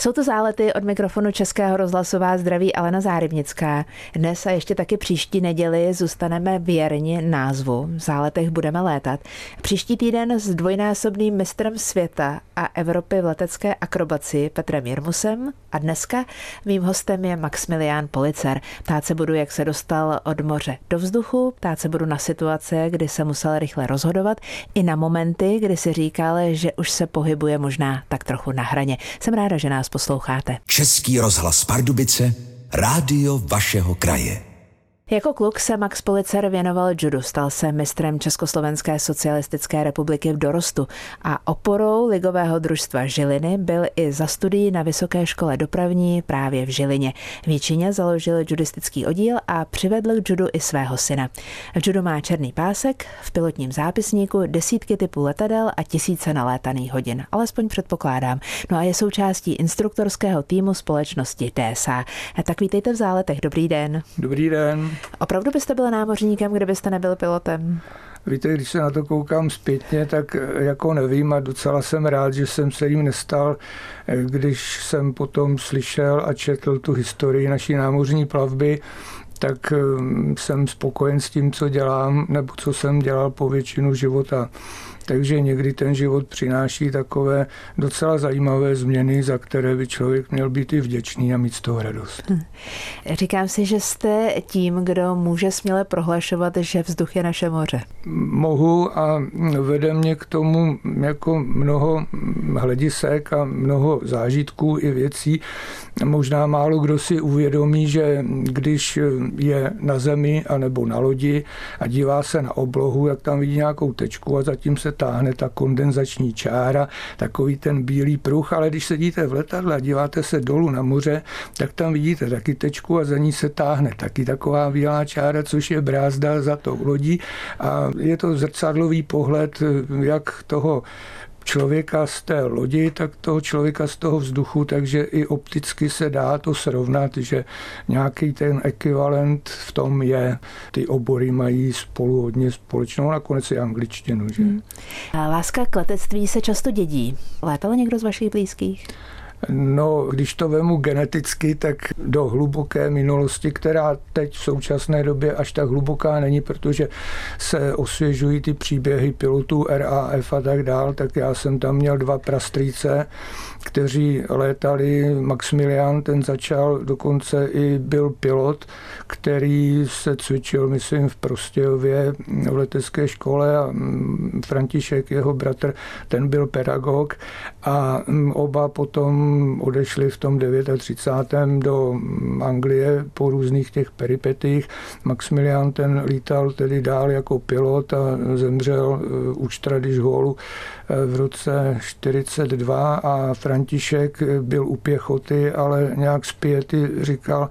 Jsou to zálety od mikrofonu Českého rozhlasová zdraví Alena Zárybnická. Dnes a ještě taky příští neděli zůstaneme věrni názvu. V záletech budeme létat. Příští týden s dvojnásobným mistrem světa a Evropy v letecké akrobaci Petrem Jirmusem a dneska mým hostem je Maximilián Policer. Ptát se budu, jak se dostal od moře do vzduchu, ptát se budu na situace, kdy se musel rychle rozhodovat, i na momenty, kdy si říkal, že už se pohybuje možná tak trochu na hraně. Jsem ráda, že nás posloucháte. Český rozhlas Pardubice, rádio vašeho kraje. Jako kluk se Max Policer věnoval judu, stal se mistrem Československé socialistické republiky v dorostu a oporou ligového družstva Žiliny byl i za studií na Vysoké škole dopravní právě v Žilině. V Jíčině založil judistický oddíl a přivedl k judu i svého syna. V judu má černý pásek, v pilotním zápisníku desítky typů letadel a tisíce nalétaných hodin, alespoň předpokládám. No a je součástí instruktorského týmu společnosti DSA. Tak vítejte v záletech, dobrý den. Dobrý den. Opravdu byste byl námořníkem, kdybyste nebyl pilotem? Víte, když se na to koukám zpětně, tak eh, jako nevím a docela jsem rád, že jsem se jim nestal, eh, když jsem potom slyšel a četl tu historii naší námořní plavby, tak eh, jsem spokojen s tím, co dělám, nebo co jsem dělal po většinu života. Takže někdy ten život přináší takové docela zajímavé změny, za které by člověk měl být i vděčný a mít z toho radost. Hm. Říkám si, že jste tím, kdo může směle prohlašovat, že vzduch je naše moře. Mohu a vede mě k tomu jako mnoho hledisek a mnoho zážitků i věcí. Možná málo kdo si uvědomí, že když je na zemi anebo na lodi a dívá se na oblohu, jak tam vidí nějakou tečku a zatím se táhne ta kondenzační čára, takový ten bílý pruh, ale když sedíte v letadle a díváte se dolů na moře, tak tam vidíte taky tečku a za ní se táhne taky taková bílá čára, což je brázda za tou lodí. A je to zrcadlový pohled jak toho člověka z té lodi, tak toho člověka z toho vzduchu, takže i opticky se dá to srovnat, že nějaký ten ekvivalent v tom je. Ty obory mají spolu hodně společnou, nakonec i angličtinu. Že? Hmm. Láska k letectví se často dědí. Létal někdo z vašich blízkých? No, když to vemu geneticky, tak do hluboké minulosti, která teď v současné době až tak hluboká není, protože se osvěžují ty příběhy pilotů RAF a tak dál, tak já jsem tam měl dva prastrýce, kteří létali. Maximilian, ten začal, dokonce i byl pilot, který se cvičil, myslím, v Prostějově v letecké škole a mm, František, jeho bratr, ten byl pedagog a mm, oba potom odešli v tom 39. do Anglie po různých těch peripetích. Maximilian ten lítal tedy dál jako pilot a zemřel eh, u Štradiš-Holu eh, v roce 42 a František byl u pěchoty, ale nějak zpěty říkal,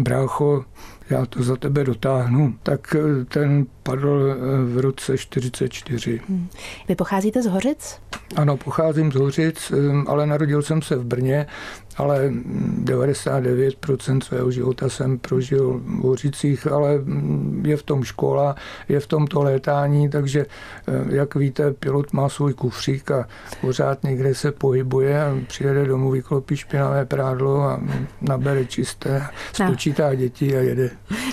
brácho, já to za tebe dotáhnu, tak ten padl v roce 44. Hmm. Vy pocházíte z Hořic? Ano, pocházím z Hořic, ale narodil jsem se v Brně, ale 99% svého života jsem prožil v Hořicích, ale je v tom škola, je v tom to létání, takže jak víte, pilot má svůj kufřík a pořád někde se pohybuje a přijede domů, vyklopí špinavé prádlo a nabere čisté, spočítá děti a jede.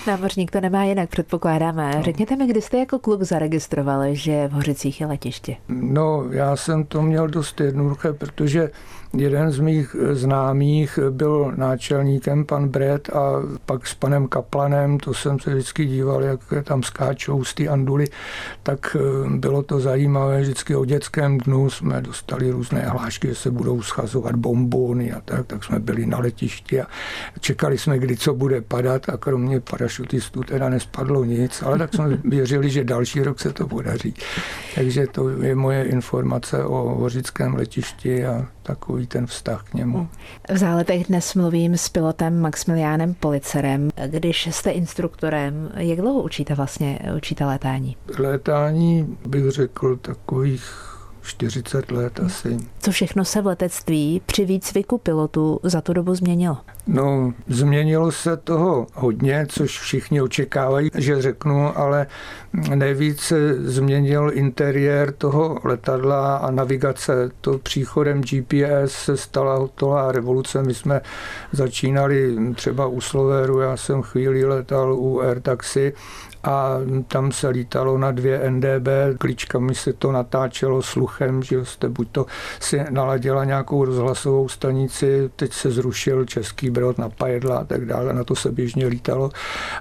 Námořník to nemá jinak, předpokládáme. No. Řekněte mi, kdy jste jako kluk zaregistrovali, že v Hořicích je letiště? No, já jsem to měl dost jednoduché, protože Jeden z mých známých byl náčelníkem pan Bret a pak s panem Kaplanem, to jsem se vždycky díval, jak tam skáčou z ty anduly, tak eh, bylo to zajímavé. Vždycky o dětském dnu jsme dostali různé hlášky, že se budou schazovat bombóny a tak, tak jsme byli na letišti a čekali jsme, kdy co bude padat a kromě parašutistů teda nespadlo nic, ale tak jsme věřili, že další rok se to podaří. Takže to je moje informace o Hořickém letišti a takový ten vztah k němu. V záletech dnes mluvím s pilotem Maximiliánem Policerem. Když jste instruktorem, jak dlouho učíte vlastně učíte létání? Létání bych řekl takových 40 let asi. Co všechno se v letectví při výcviku pilotů za tu dobu změnilo? No, změnilo se toho hodně, což všichni očekávají, že řeknu, ale nejvíc změnil interiér toho letadla a navigace. To příchodem GPS se stala hotová revoluce. My jsme začínali třeba u Slovéru, já jsem chvíli letal u Air Taxi a tam se lítalo na dvě NDB, kličkami se to natáčelo sluchem, že jste buď to si naladila nějakou rozhlasovou stanici, teď se zrušil Český brod na Pajedla a tak dále, na to se běžně lítalo.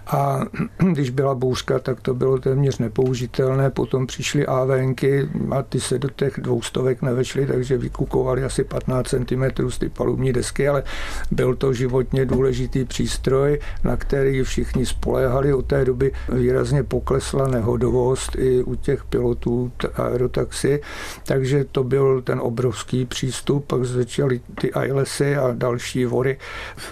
A když byla bouřka, tak to bylo téměř nepoužitelné, potom přišly AVNky a ty se do těch dvoustovek nevešly, takže vykukovali asi 15 cm z ty palubní desky, ale byl to životně důležitý přístroj, na který všichni spoléhali. Od té doby výrazně poklesla nehodovost i u těch pilotů aerotaxi, takže to byl ten obrovský přístup, pak začaly ty ILSy a další vory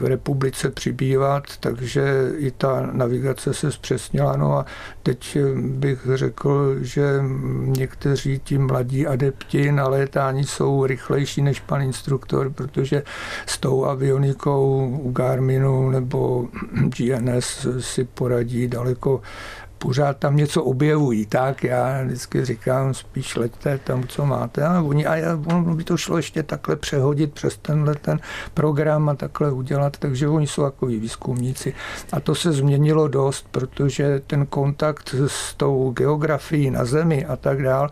v republice přibývat, takže i ta navigace se zpřesnila. No a teď bych řekl, že někteří ti mladí adepti na létání jsou rychlejší než pan instruktor, protože s tou avionikou u Garminu nebo GNS si poradí daleko pořád tam něco objevují, tak já vždycky říkám, spíš leďte tam, co máte. A oni, a ono by to šlo ještě takhle přehodit přes tenhle ten program a takhle udělat, takže oni jsou takový výzkumníci. A to se změnilo dost, protože ten kontakt s tou geografií na Zemi a tak dál,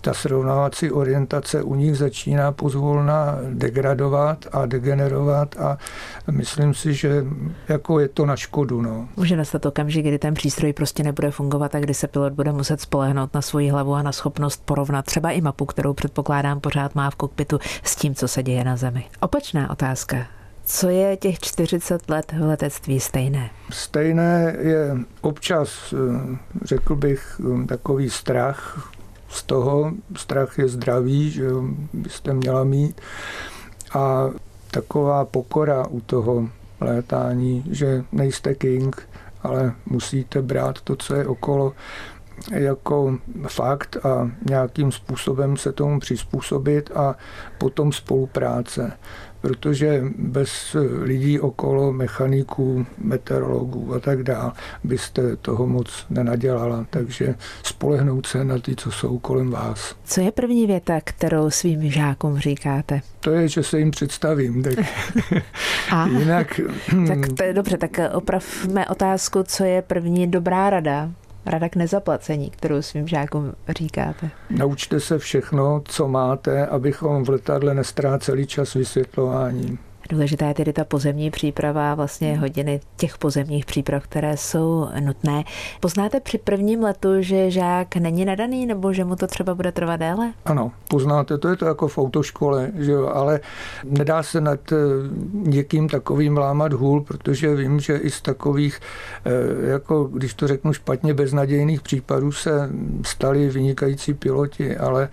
ta srovnávací orientace u nich začíná pozvolna degradovat a degenerovat a myslím si, že jako je to na škodu. No. Může nastat okamžik, kdy ten přístroj prostě nebude fungovat a kdy se pilot bude muset spolehnout na svoji hlavu a na schopnost porovnat třeba i mapu, kterou předpokládám pořád má v kokpitu s tím, co se děje na Zemi. Opačná otázka. Co je těch 40 let v letectví stejné? Stejné je občas, eh, řekl bych, eh, takový strach z toho. Strach je zdravý, že byste měla mít. A taková pokora u toho létání, že nejste king, ale musíte brát to, co je okolo jako fakt a nějakým způsobem se tomu přizpůsobit a potom spolupráce protože bez lidí okolo, mechaniků, meteorologů a tak dále, byste toho moc nenadělala. Takže spolehnout se na ty, co jsou kolem vás. Co je první věta, kterou svým žákům říkáte? To je, že se jim představím. Tak a, jinak... tak to je dobře, tak opravme otázku, co je první dobrá rada rada k nezaplacení, kterou svým žákům říkáte? Naučte se všechno, co máte, abychom v letadle nestráceli čas vysvětlováním. Důležitá je tedy ta pozemní příprava, vlastně hodiny těch pozemních příprav, které jsou nutné. Poznáte při prvním letu, že žák není nadaný, nebo že mu to třeba bude trvat déle? Ano, poznáte, to je to jako v autoškole, že jo, ale nedá se nad eh, někým takovým lámat hůl, protože vím, že i z takových, eh, jako když to řeknu špatně, beznadějných případů se stali vynikající piloti, ale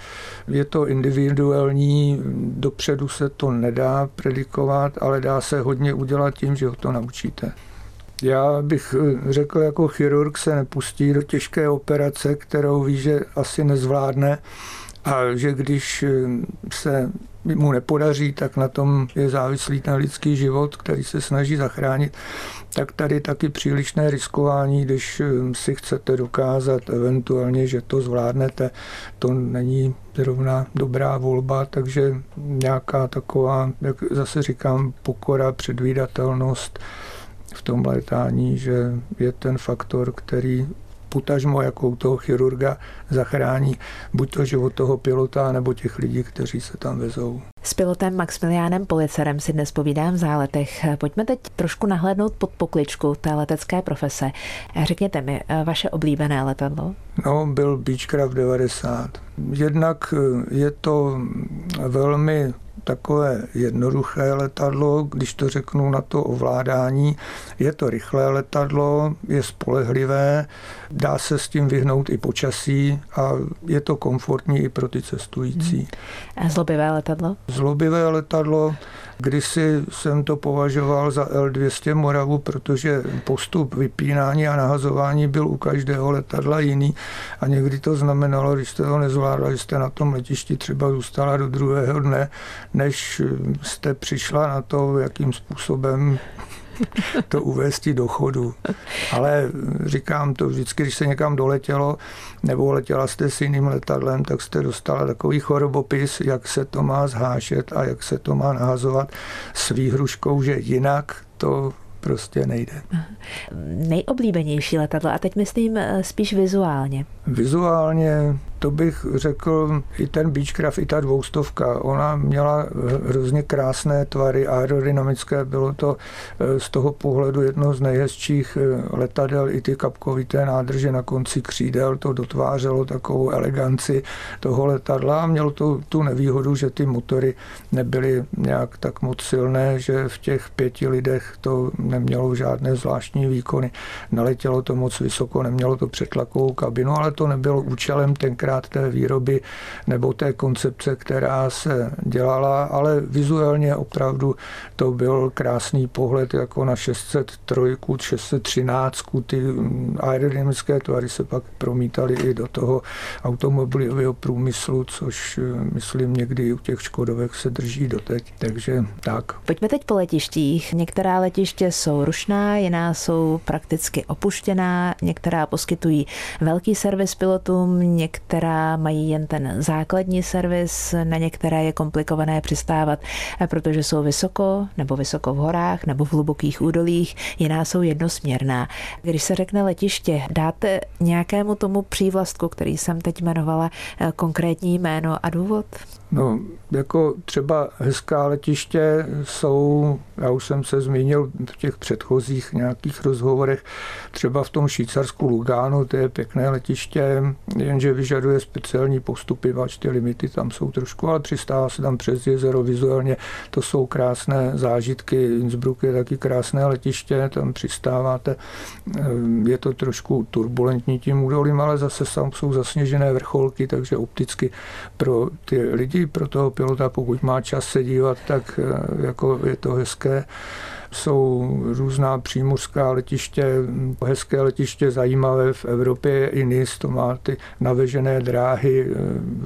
je to individuální, dopředu se to nedá predikovat, udělat, ale dá se hodně udělat tím, že ho to naučíte. Já bych eh, řekl, jako chirurg se nepustí do těžké operace, kterou ví, že asi nezvládne a že když eh, se mu nepodaří, tak na tom je závislý ten lidský život, který se snaží zachránit, tak tady taky přílišné riskování, když eh, si chcete dokázat eventuálně, že to zvládnete, to není zrovna dobrá volba, takže nějaká taková, jak zase říkám, pokora, předvídatelnost v tom létání, že je ten faktor, který putažmo jako u toho chirurga zachrání buď to život toho pilota, nebo těch lidí, kteří se tam vezou. S pilotem Maximiliánem Policerem si dnes povídám v záletech. Pojďme teď trošku nahlédnout pod pokličku té letecké profese. Řekněte mi, vaše oblíbené letadlo? No, byl Beechcraft 90. Jednak je to velmi takové jednoduché letadlo, když to řeknu na to ovládání. Je to rychlé letadlo, je spolehlivé, dá se s tím vyhnout i počasí a je to komfortní i pro ty cestující. A zlobivé letadlo? Zlobivé letadlo, Kdysi jsem to považoval za L200 Moravu, protože postup vypínání a nahazování byl u každého letadla jiný a někdy to znamenalo, když jste to nezvládli, jste na tom letišti třeba zůstala do druhého dne, než jste přišla na to, jakým způsobem to uvést do chodu. Ale říkám to vždycky, když se někam doletělo, nebo letěla jste s jiným letadlem, tak jste dostala takový chorobopis, jak se to má zhášet a jak se to má nahazovat s výhruškou, že jinak to prostě nejde. Nejoblíbenější letadlo, a teď myslím eh, spíš vizuálně. Vizuálně to bych řekl i ten Beechcraft, i ta dvoustovka. Ona měla hrozně krásné tvary aerodynamické, bylo to eh, z toho pohledu jedno z nejhezčích eh, letadel, i ty kapkovité nádrže na konci křídel, to dotvářelo takovou eleganci toho letadla a mělo to tu nevýhodu, že ty motory nebyly nějak tak moc silné, že v těch pěti lidech to nemělo žádné zvláštní výkony. Naletělo to moc vysoko, nemělo to přetlakovou kabinu, ale to nebylo účelem tenkrát té výroby nebo té koncepce, která se dělala, ale vizuálně opravdu to byl krásný pohled jako na 603, 613, ty aerodynamické tvary se pak promítaly i do toho automobilového průmyslu, což myslím někdy u těch Škodovek se drží doteď. Takže tak. Pojďme teď po letištích. Některá letiště jsou rušná, jiná jsou prakticky opuštěná, některá poskytují velký servis pilotům, některá mají jen ten základní servis, na některé je komplikované přistávat, protože jsou vysoko nebo vysoko v horách nebo v hlubokých údolích, jiná jsou jednosměrná. Když se řekne letiště, dáte nějakému tomu přívlastku, který jsem teď jmenovala, konkrétní jméno a důvod? No, jako třeba hezká letiště jsou, já už jsem se zmínil v těch předchozích nějakých rozhovorech, třeba v tom Švýcarsku Lugánu, to je pěkné letiště, jenže vyžaduje speciální postupy, váč ty limity tam jsou trošku, ale přistává se tam přes jezero vizuálně, to jsou krásné zážitky, Innsbruck je taky krásné letiště, tam přistáváte, je to trošku turbulentní tím údolím, ale zase tam jsou zasněžené vrcholky, takže opticky pro ty lidi, pro toho pilota, pokud má čas se dívat, tak eh, jako je to hezké jsou různá přímořská letiště, hezké letiště zajímavé v Evropě, i NIS, to má ty navežené dráhy eh,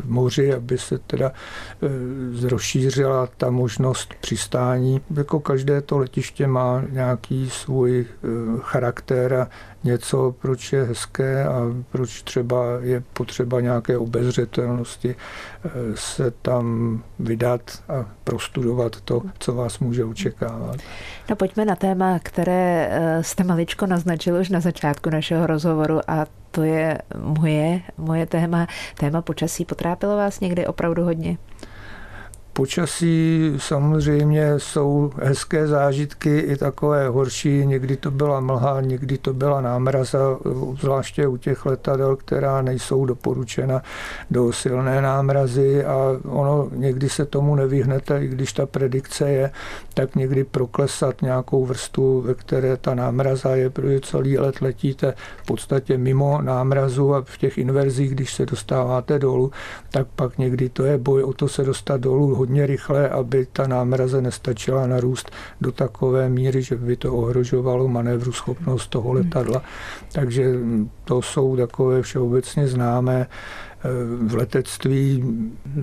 v moři, aby se teda eh, rozšířila ta možnost přistání. Jako každé to letiště má nějaký svůj charakter a něco, proč je hezké a proč třeba je potřeba nějaké obezřetelnosti eh, se tam vydat a prostudovat to, co vás může očekávat. No pojďme na téma, které eh, jste maličko naznačil už na začátku našeho rozhovoru a to je moje, moje téma, téma počasí. Potrápilo vás někdy opravdu hodně? Počasí samozřejmě jsou hezké zážitky i takové horší. Někdy to byla mlha, někdy to byla námraza, zvláště u těch letadel, která nejsou doporučena do silné námrazy a ono někdy se tomu nevyhnete, i když ta predikce je, tak někdy proklesat nějakou vrstvu, ve které ta námraza je, protože celý let letíte v podstatě mimo námrazu a v těch inverzích, když se dostáváte dolů, tak pak někdy to je boj o to se dostat dolů hodně rychle, aby ta námraze nestačila narůst do takové míry, že by to ohrožovalo manévru schopnost toho letadla. Takže to jsou takové všeobecně známé eh, v letectví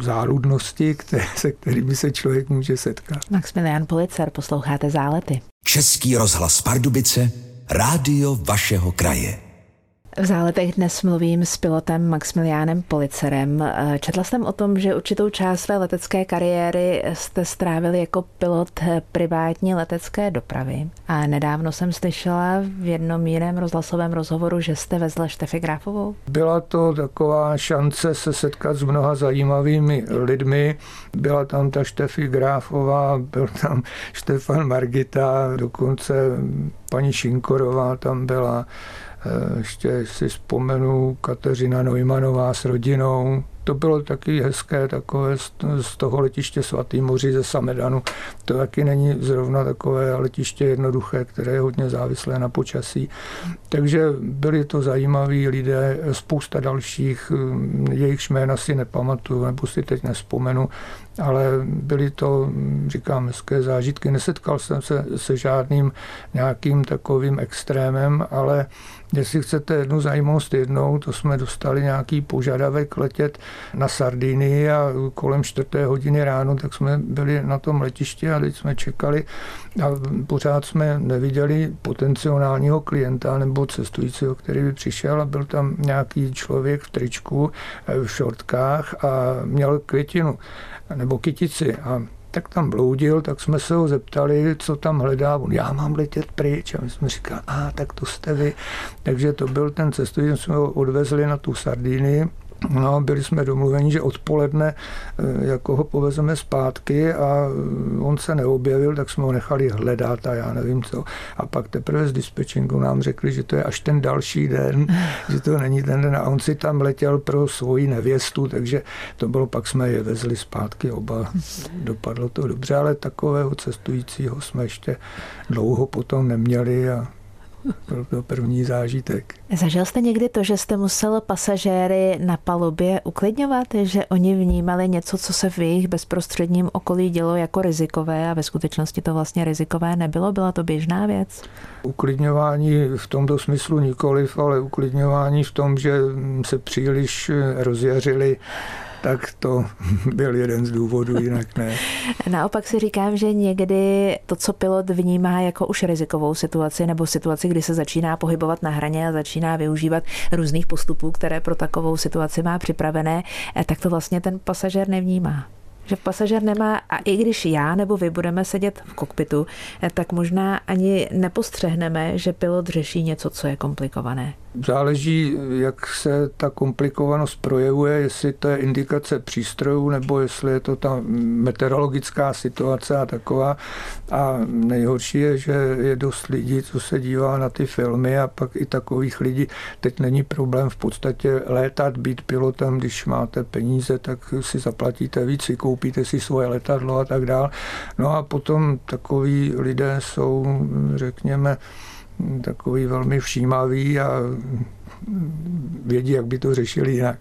záludnosti, které, se kterými se člověk může setkat. Maximilian Policer, posloucháte Zálety. Český rozhlas Pardubice, rádio vašeho kraje. V záletech dnes mluvím s pilotem Maximiliánem Policerem. Četla jsem o tom, že určitou část své letecké kariéry jste strávili jako pilot privátní letecké dopravy. A nedávno jsem slyšela v jednom jiném rozhlasovém rozhovoru, že jste vezla Štefy Gráfovou. Byla to taková šance se setkat s mnoha zajímavými lidmi. Byla tam ta Štefy Gráfová, byl tam Štefan Margita, dokonce paní Šinkorová tam byla ještě si vzpomenu Kateřina Neumannová s rodinou. To bylo taky hezké, takové z toho letiště svatý moři ze Samedanu. To taky není zrovna takové letiště jednoduché, které je hodně závislé na počasí. Takže byli to zajímaví lidé, spousta dalších, jejich jména si nepamatuju, nebo si teď nespomenu, ale byly to, říkám, hezké zážitky. Nesetkal jsem se se žádným nějakým takovým extrémem, ale Jestli chcete jednu zajímavost jednou, to jsme dostali nějaký požadavek letět na Sardinii a kolem čtvrté hodiny ráno, tak jsme byli na tom letišti a teď jsme čekali a pořád jsme neviděli potenciálního klienta nebo cestujícího, který by přišel a byl tam nějaký člověk v tričku, v šortkách a měl květinu nebo kytici a tak tam bloudil, tak jsme se ho zeptali, co tam hledá. On, já mám letět pryč. A my jsme říkali, a tak to jste vy. Takže to byl ten cestující, jsme ho odvezli na tu Sardíny No, byli jsme domluveni, že odpoledne eh, jako ho povezeme zpátky a eh, on se neobjevil, tak jsme ho nechali hledat a já nevím co. A pak teprve z dispečingu nám řekli, že to je až ten další den, že to není ten den. A on si tam letěl pro svoji nevěstu, takže to bylo, pak jsme je vezli zpátky oba. Dopadlo to dobře, ale takového cestujícího jsme ještě dlouho potom neměli a byl to první zážitek. Zažil jste někdy to, že jste musel pasažéry na palubě uklidňovat, že oni vnímali něco, co se v jejich bezprostředním okolí dělo jako rizikové a ve skutečnosti to vlastně rizikové nebylo? Byla to běžná věc? Uklidňování v tomto smyslu nikoliv, ale uklidňování v tom, že se příliš rozjařili tak to byl jeden z důvodů, jinak ne. Naopak si říkám, že někdy to, co pilot vnímá jako už rizikovou situaci nebo situaci, kdy se začíná pohybovat na hraně a začíná využívat různých postupů, které pro takovou situaci má připravené, eh, tak to vlastně ten pasažér nevnímá že pasažér nemá, a i když já nebo vy budeme sedět v kokpitu, eh, tak možná ani nepostřehneme, že pilot řeší něco, co je komplikované. Záleží, jak se ta komplikovanost projevuje, jestli to je indikace přístrojů, nebo jestli je to ta meteorologická situace a taková. A nejhorší je, že je dost lidí, co se dívá na ty filmy a pak i takových lidí. Teď není problém v podstatě létat, být pilotem, když máte peníze, tak si zaplatíte víc, koupíte si svoje letadlo a tak dále. No a potom takový lidé jsou, řekněme, takový velmi všímavý a vědí, jak by to řešili jinak.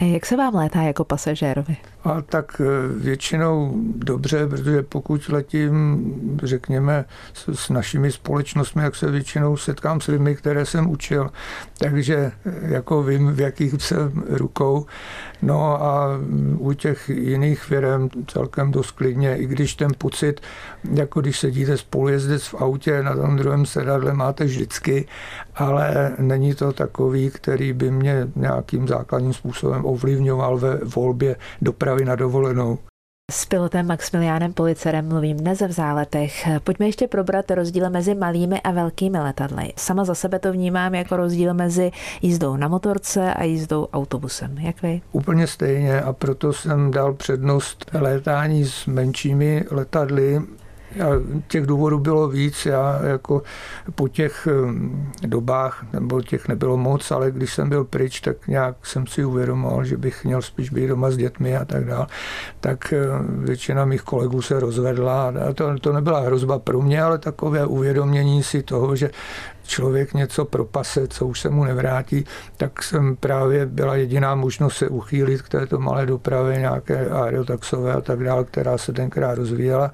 Jak se vám létá jako pasažérovi? A tak e, většinou dobře, protože pokud letím, řekněme, s, s našimi společnostmi, jak se většinou setkám s lidmi, které jsem učil, takže e, jako vím, v jakých jsem rukou. No a u těch jiných firm celkem dost klidně, i když ten pocit, jako když sedíte spolujezdec v autě, na tom druhém sedadle máte vždycky, ale není to takový, který by mě nějakým základním způsobem ovlivňoval ve volbě dopravy na dovolenou. S pilotem Maximiliánem Policerem mluvím dnes v záletech. Pojďme ještě probrat rozdíl mezi malými a velkými letadly. Sama za sebe to vnímám jako rozdíl mezi jízdou na motorce a jízdou autobusem. Jak vy? Úplně stejně a proto jsem dal přednost létání s menšími letadly a těch důvodů bylo víc. Já jako po těch hm, dobách, nebo těch nebylo moc, ale když jsem byl pryč, tak nějak jsem si uvědomoval, že bych měl spíš být doma s dětmi a tak dále. Tak hm, většina mých kolegů se rozvedla. A to, to nebyla hrozba pro mě, ale takové uvědomění si toho, že člověk něco propase, co už se mu nevrátí, tak jsem právě byla jediná možnost se uchýlit k této malé dopravě, nějaké aerotaxové a tak dále, která se tenkrát rozvíjela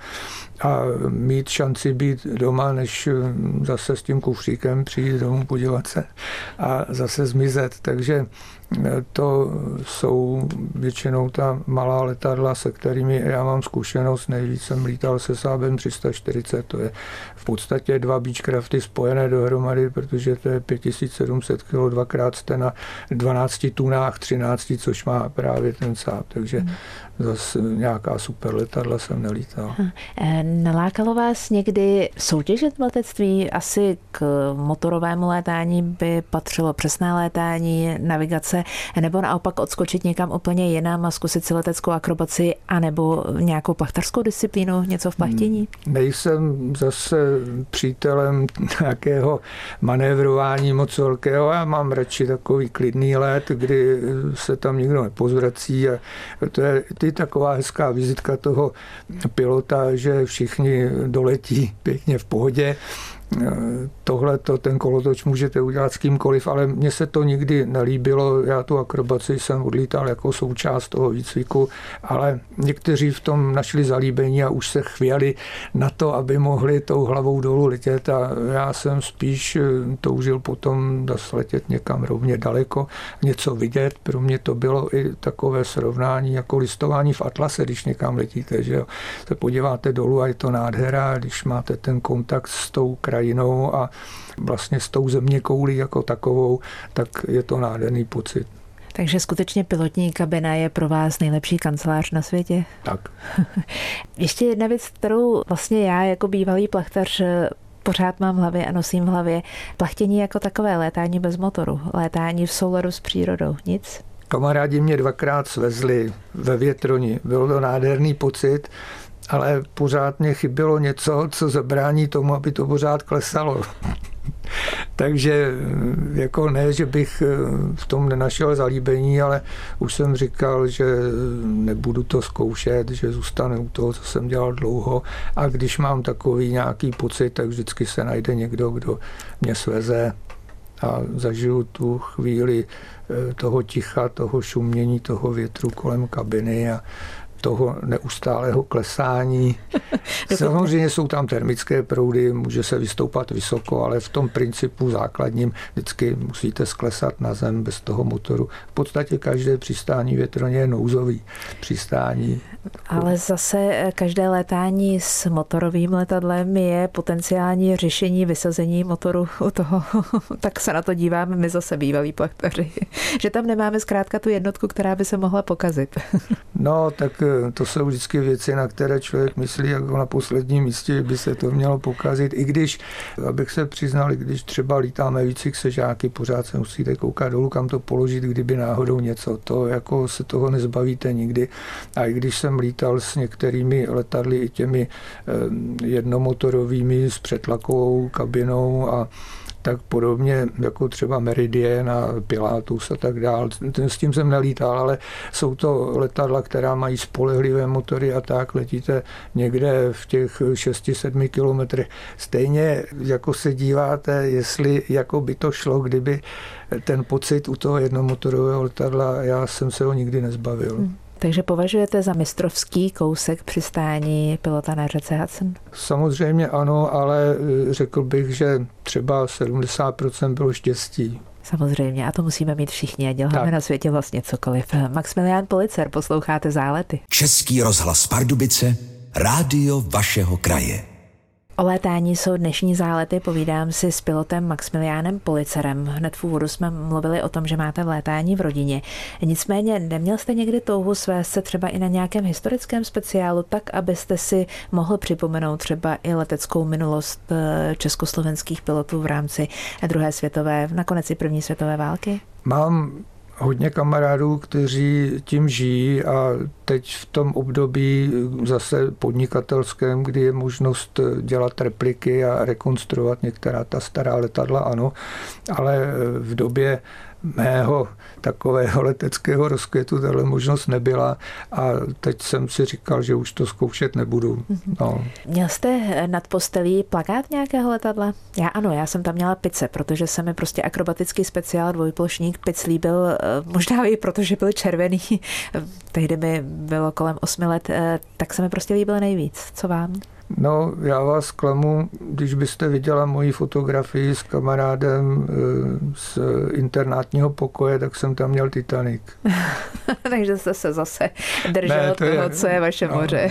a mít šanci být doma, než zase s tím kufříkem přijít domů, podívat se a zase zmizet. Takže to jsou většinou ta malá letadla, se kterými já mám zkušenost. Nejvíc jsem lítal se Sábem 340, to je v podstatě dva Beechcrafty spojené dohromady, protože to je 5700 kg, dvakrát jste na 12 tunách, 13, což má právě ten Saab, takže hmm. Zase nějaká super letadla jsem nelítal. E, nalákalo vás někdy soutěžit v letectví? Asi k motorovému létání by patřilo přesné létání, navigace nebo naopak odskočit někam úplně jinam a zkusit si leteckou akrobaci, anebo nějakou plachtarskou disciplínu, něco v plachtění? Hmm, nejsem zase přítelem nějakého manévrování moc velkého. Já mám radši takový klidný let, kdy se tam nikdo nepozvrací a to je ty taková hezká vizitka toho pilota, že všichni doletí pěkně v pohodě tohle to, ten kolotoč můžete udělat s kýmkoliv, ale mně se to nikdy nelíbilo. Já tu akrobaci jsem odlítal jako součást toho výcviku, ale někteří v tom našli zalíbení a už se chvěli na to, aby mohli tou hlavou dolů letět a já jsem spíš eh, toužil potom letět někam rovně daleko, něco vidět. Pro mě to bylo i takové srovnání jako listování v atlase, když někam letíte, že jo. se podíváte dolů a je to nádhera, když máte ten kontakt s tou krajinou a vlastně s tou země koulí jako takovou, tak je to nádherný pocit. Takže skutečně pilotní kabina je pro vás nejlepší kancelář na světě? Tak. Ještě jedna věc, kterou vlastně já jako bývalý plachtař pořád mám v hlavě a nosím v hlavě. Plachtění jako takové, létání bez motoru, létání v souladu s přírodou, nic? Kamarádi mě dvakrát svezli ve větroni. Byl to nádherný pocit, ale pořád mě chybělo něco, co zabrání tomu, aby to pořád klesalo. Takže jako ne, že bych eh, v tom nenašel zalíbení, ale už jsem říkal, že nebudu to zkoušet, že zůstanu u toho, co jsem dělal dlouho a když mám takový nějaký pocit, tak vždycky se najde někdo, kdo mě sveze a zažiju tu chvíli eh, toho ticha, toho šumění, toho větru kolem kabiny a toho neustálého klesání. Samozřejmě jsou tam termické proudy, může se vystoupat vysoko, ale v tom principu základním vždycky musíte sklesat na zem bez toho motoru. V podstatě každé přistání větroně je nouzový přistání. Ale zase eh, každé létání s motorovým letadlem je potenciální řešení vysazení motoru u toho. tak se na to díváme my zase bývalí plachtaři. že tam nemáme zkrátka tu jednotku, která by se mohla pokazit. no, tak to jsou vždycky věci, na které člověk myslí jako na posledním místě, by se to mělo pokazit. I když, abych se přiznal, když třeba lítáme víc sežáky, pořád se musíte koukat dolů, kam to položit, kdyby náhodou něco. To jako se toho nezbavíte nikdy. A i když jsem lítal s některými letadly, i těmi eh, jednomotorovými s přetlakovou kabinou a tak podobně jako třeba Meridian a Pilatus a tak dál. S tím jsem nelítal, ale jsou to letadla, která mají spolehlivé motory a tak letíte někde v těch 6-7 kilometrech. Stejně jako se díváte, jestli jako by to šlo, kdyby ten pocit u toho jednomotorového letadla, já jsem se ho nikdy nezbavil. Hmm. Takže považujete za mistrovský kousek přistání pilota na řece Hudson? Samozřejmě ano, ale e, řekl bych, že třeba 70% bylo štěstí. Samozřejmě, a to musíme mít všichni a děláme tak. na světě vlastně cokoliv. Maximilián Policer, posloucháte Zálety. Český rozhlas Pardubice, rádio vašeho kraje. O létání jsou dnešní zálety, povídám si s pilotem Maximiliánem Policerem. Hned v úvodu jsme mluvili o tom, že máte v létání v rodině. Nicméně neměl jste někdy touhu svést se třeba i na nějakém historickém speciálu, tak abyste si mohl připomenout třeba i leteckou minulost eh, československých pilotů v rámci druhé světové, nakonec i první světové války? Mám hodně kamarádů, kteří tím žijí a teď v tom období zase podnikatelském, kdy je možnost dělat repliky a rekonstruovat některá ta stará letadla, ano, ale v době mého takového leteckého rozkvětu tahle možnost nebyla a teď jsem si říkal, že už to zkoušet nebudu. Mhm. No. Měl jste nad postelí plakát nějakého letadla? Já ano, já jsem tam měla pice, protože se mi prostě akrobatický speciál dvojplošník pic líbil, eh, možná i protože byl červený, tehdy mi bylo kolem osmi let, eh, tak se mi prostě líbil nejvíc. Co vám? No, já vás klamu, když byste viděla moji fotografii s kamarádem eh, z internátního pokoje, tak jsem tam měl Titanic. Takže jste se zase držel ne, to toho, je, co je vaše no, moře.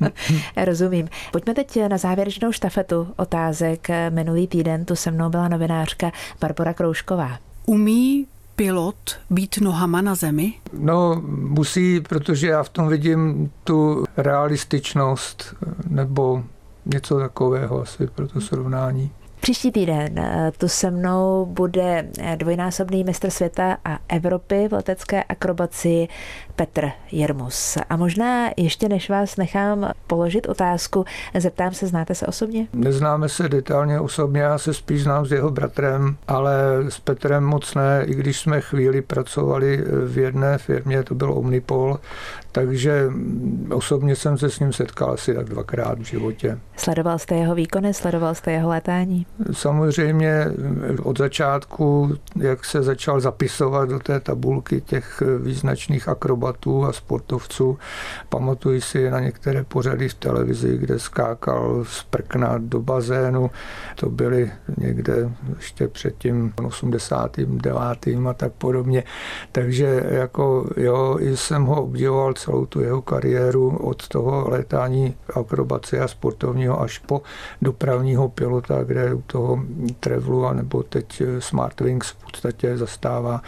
No. Rozumím. Pojďme teď na závěrečnou štafetu otázek. Minulý týden tu se mnou byla novinářka Barbara Kroušková. Umí pilot být nohama na zemi? No, musí, protože já v tom vidím tu realističnost nebo něco takového asi pro to srovnání. Příští týden eh, tu se mnou bude eh, dvojnásobný mistr světa a Evropy v letecké akrobaci Petr Jermus. A možná ještě než vás nechám položit otázku, zeptám se, znáte se osobně? Neznáme se detailně osobně, já se spíš znám s jeho bratrem, ale s Petrem moc ne, i když jsme chvíli pracovali v jedné firmě, to byl Omnipol, takže osobně jsem se s ním setkal asi tak dvakrát v životě. Sledoval jste jeho výkony, sledoval jste jeho létání? Samozřejmě od začátku, jak se začal zapisovat do té tabulky těch význačných akrobatů a sportovců, pamatuji si na některé pořady v televizi, kde skákal z prkna do bazénu. To byly někde ještě před tím 89. a tak podobně. Takže jako jo, jsem ho obdivoval celou tu jeho kariéru od toho létání akrobace a sportovního až po dopravního pilota, kde u toho Trevlu a nebo teď Smartwings v podstatě zastává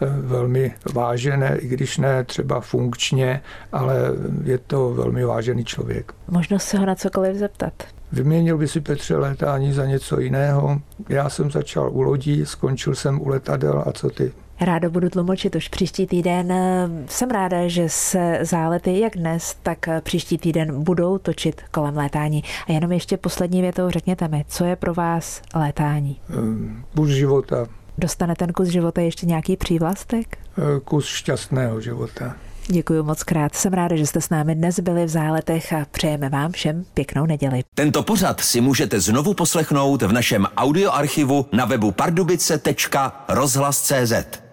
eh, velmi vážené, i když ne třeba funkčně, ale je to velmi vážený člověk. Možnost se ho na cokoliv zeptat. Vyměnil by si Petře létání za něco jiného. Já jsem začal u lodí, skončil jsem u letadel a co ty? Ráda budu tlumočit už příští týden. Jsem ráda, že se zálety jak dnes, tak příští týden budou točit kolem létání. A jenom ještě poslední větou řekněte mi, co je pro vás létání? Kus života. Dostane ten kus života ještě nějaký přívlastek? Kus šťastného života. Děkuji moc krát. Jsem ráda, že jste s námi dnes byli v záletech a přejeme vám všem pěknou neděli. Tento pořad si můžete znovu poslechnout v našem audioarchivu na webu pardubice.rozhlas.cz.